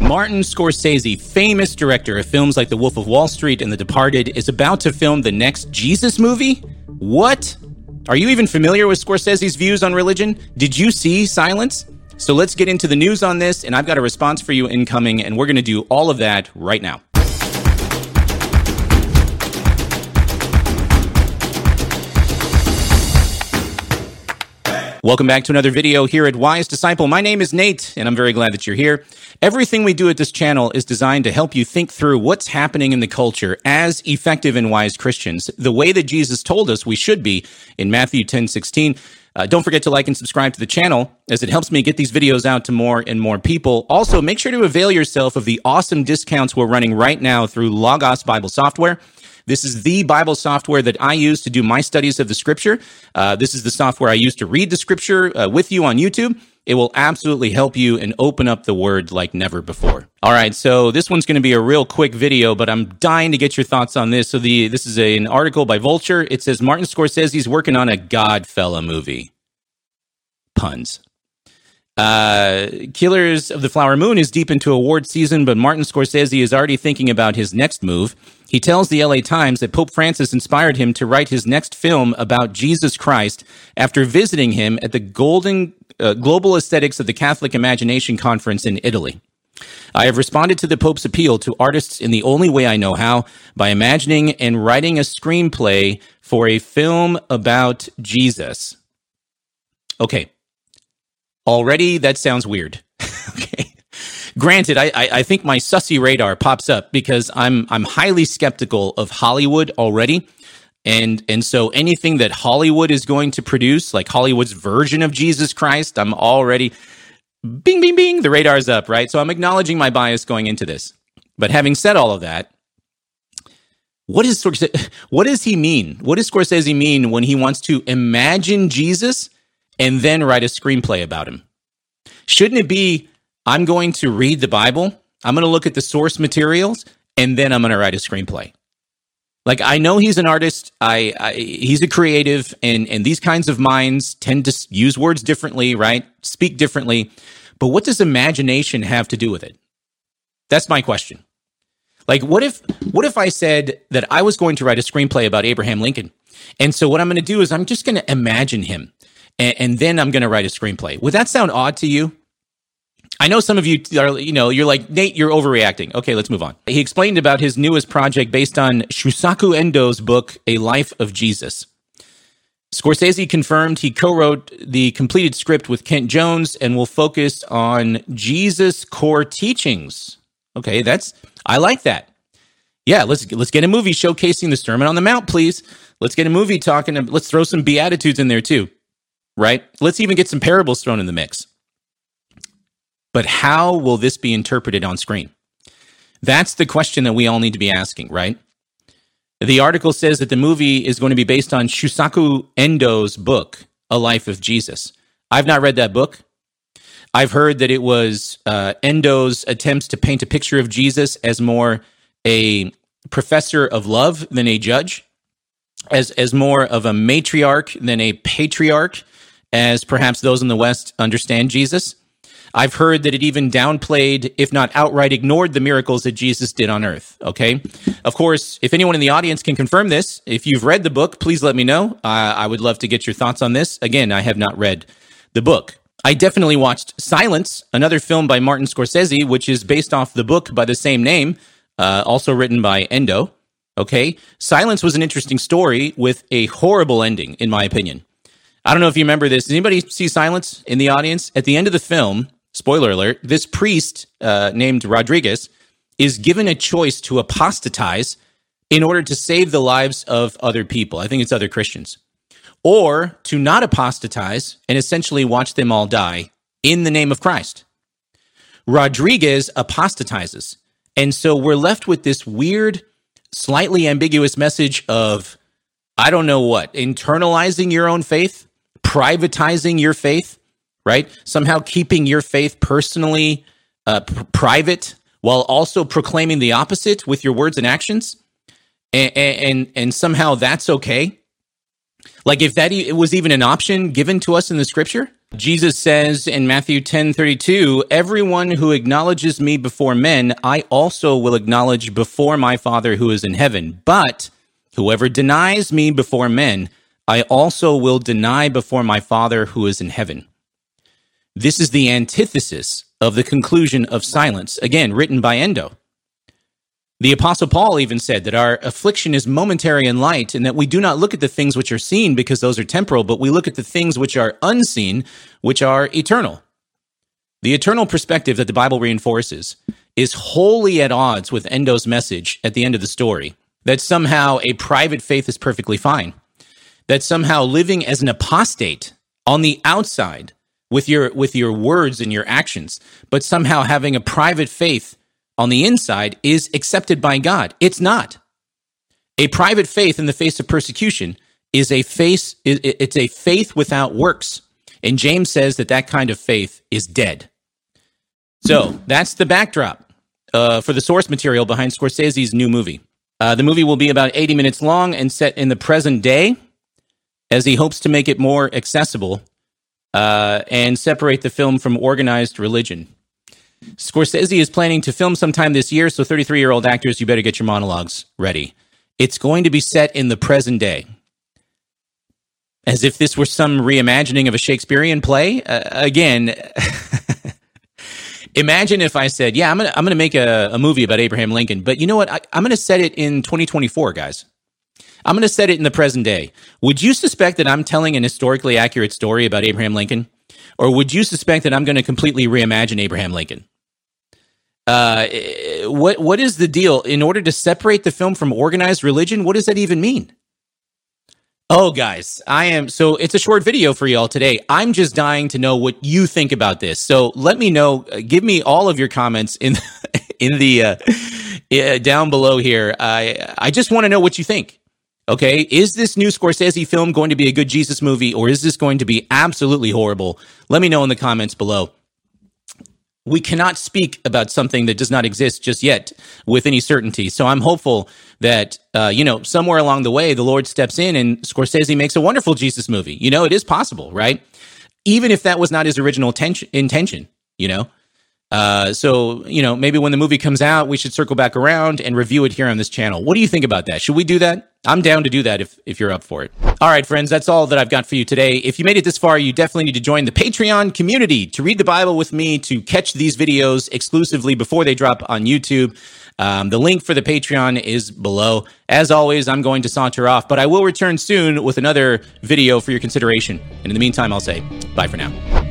Martin Scorsese, famous director of films like The Wolf of Wall Street and The Departed, is about to film the next Jesus movie? What? Are you even familiar with Scorsese's views on religion? Did you see Silence? So let's get into the news on this, and I've got a response for you incoming, and we're going to do all of that right now. Welcome back to another video here at Wise Disciple. My name is Nate, and I'm very glad that you're here. Everything we do at this channel is designed to help you think through what's happening in the culture as effective and wise Christians, the way that Jesus told us we should be in Matthew 10 16. Uh, don't forget to like and subscribe to the channel as it helps me get these videos out to more and more people. Also, make sure to avail yourself of the awesome discounts we're running right now through Logos Bible software. This is the Bible software that I use to do my studies of the scripture. Uh, this is the software I use to read the scripture uh, with you on YouTube. It will absolutely help you and open up the word like never before. All right, so this one's going to be a real quick video, but I'm dying to get your thoughts on this. So the this is a, an article by Vulture. It says Martin Scorsese's working on a Godfella movie. Puns. Uh, Killers of the Flower Moon is deep into award season, but Martin Scorsese is already thinking about his next move. He tells the LA Times that Pope Francis inspired him to write his next film about Jesus Christ after visiting him at the Golden uh, Global Aesthetics of the Catholic Imagination Conference in Italy. I have responded to the Pope's appeal to artists in the only way I know how by imagining and writing a screenplay for a film about Jesus. Okay. Already that sounds weird. okay. Granted, I, I, I think my sussy radar pops up because I'm I'm highly skeptical of Hollywood already. And and so anything that Hollywood is going to produce, like Hollywood's version of Jesus Christ, I'm already bing bing bing, the radar's up, right? So I'm acknowledging my bias going into this. But having said all of that, what is what does he mean? What does Scorsese mean when he wants to imagine Jesus and then write a screenplay about him? Shouldn't it be I'm going to read the Bible, I'm going to look at the source materials, and then I'm going to write a screenplay. Like I know he's an artist, I, I he's a creative, and and these kinds of minds tend to use words differently, right? Speak differently. But what does imagination have to do with it? That's my question. Like, what if what if I said that I was going to write a screenplay about Abraham Lincoln, and so what I'm going to do is I'm just going to imagine him, and, and then I'm going to write a screenplay. Would that sound odd to you? I know some of you are, you know, you're like, Nate, you're overreacting. Okay, let's move on. He explained about his newest project based on Shusaku Endo's book, A Life of Jesus. Scorsese confirmed he co wrote the completed script with Kent Jones and will focus on Jesus' core teachings. Okay, that's, I like that. Yeah, let's let's get a movie showcasing the Sermon on the Mount, please. Let's get a movie talking. Let's throw some beatitudes in there too, right? Let's even get some parables thrown in the mix. But how will this be interpreted on screen? That's the question that we all need to be asking, right? The article says that the movie is going to be based on Shusaku Endo's book, A Life of Jesus. I've not read that book. I've heard that it was uh, Endo's attempts to paint a picture of Jesus as more a professor of love than a judge, as as more of a matriarch than a patriarch, as perhaps those in the West understand Jesus. I've heard that it even downplayed, if not outright ignored, the miracles that Jesus did on earth. Okay. Of course, if anyone in the audience can confirm this, if you've read the book, please let me know. I would love to get your thoughts on this. Again, I have not read the book. I definitely watched Silence, another film by Martin Scorsese, which is based off the book by the same name, uh, also written by Endo. Okay. Silence was an interesting story with a horrible ending, in my opinion. I don't know if you remember this. Does anybody see Silence in the audience? At the end of the film, spoiler alert, this priest uh, named Rodriguez is given a choice to apostatize in order to save the lives of other people. I think it's other Christians. Or to not apostatize and essentially watch them all die in the name of Christ. Rodriguez apostatizes. And so we're left with this weird, slightly ambiguous message of, I don't know what, internalizing your own faith, privatizing your faith, right? Somehow keeping your faith personally uh, p- private while also proclaiming the opposite with your words and actions. And, and, and somehow that's okay. Like if that e- was even an option given to us in the scripture, Jesus says in Matthew 10:32, "Everyone who acknowledges me before men, I also will acknowledge before my Father who is in heaven. But whoever denies me before men, I also will deny before my Father who is in heaven." This is the antithesis of the conclusion of silence, again written by Endo. The Apostle Paul even said that our affliction is momentary and light, and that we do not look at the things which are seen because those are temporal, but we look at the things which are unseen, which are eternal. The eternal perspective that the Bible reinforces is wholly at odds with Endo's message at the end of the story that somehow a private faith is perfectly fine, that somehow living as an apostate on the outside with your with your words and your actions, but somehow having a private faith on the inside is accepted by God. It's not. A private faith in the face of persecution is a face it's a faith without works. And James says that that kind of faith is dead. So, that's the backdrop uh, for the source material behind Scorsese's new movie. Uh, the movie will be about 80 minutes long and set in the present day as he hopes to make it more accessible uh, and separate the film from organized religion. Scorsese is planning to film sometime this year, so 33 year old actors, you better get your monologues ready. It's going to be set in the present day. As if this were some reimagining of a Shakespearean play. Uh, again, imagine if I said, Yeah, I'm going to I'm gonna make a, a, movie about Abraham Lincoln, but you know what? I, I'm going to set it in 2024, guys. I'm going to set it in the present day. Would you suspect that I'm telling an historically accurate story about Abraham Lincoln? Or would you suspect that I'm going to completely reimagine Abraham Lincoln? Uh, what what is the deal? In order to separate the film from organized religion, what does that even mean? Oh, guys, I am so it's a short video for y'all today. I'm just dying to know what you think about this. So let me know. Uh, give me all of your comments in in the uh, uh, down below here. I I just want to know what you think. Okay, is this new Scorsese film going to be a good Jesus movie, or is this going to be absolutely horrible? Let me know in the comments below we cannot speak about something that does not exist just yet with any certainty. So I'm hopeful that, uh, you know, somewhere along the way, the Lord steps in and Scorsese makes a wonderful Jesus movie. You know, it is possible, right? Even if that was not his original ten- intention, you know? Uh, so, you know, maybe when the movie comes out, we should circle back around and review it here on this channel. What do you think about that? Should we do that? I'm down to do that if, if you're up for it. All right, friends, that's all that I've got for you today. If you made it this far, you definitely need to join the Patreon community to read the Bible with me, to catch these videos exclusively before they drop on YouTube. Um, the link for the Patreon is below. As always, I'm going to saunter off, but I will return soon with another video for your consideration. And in the meantime, I'll say bye for now.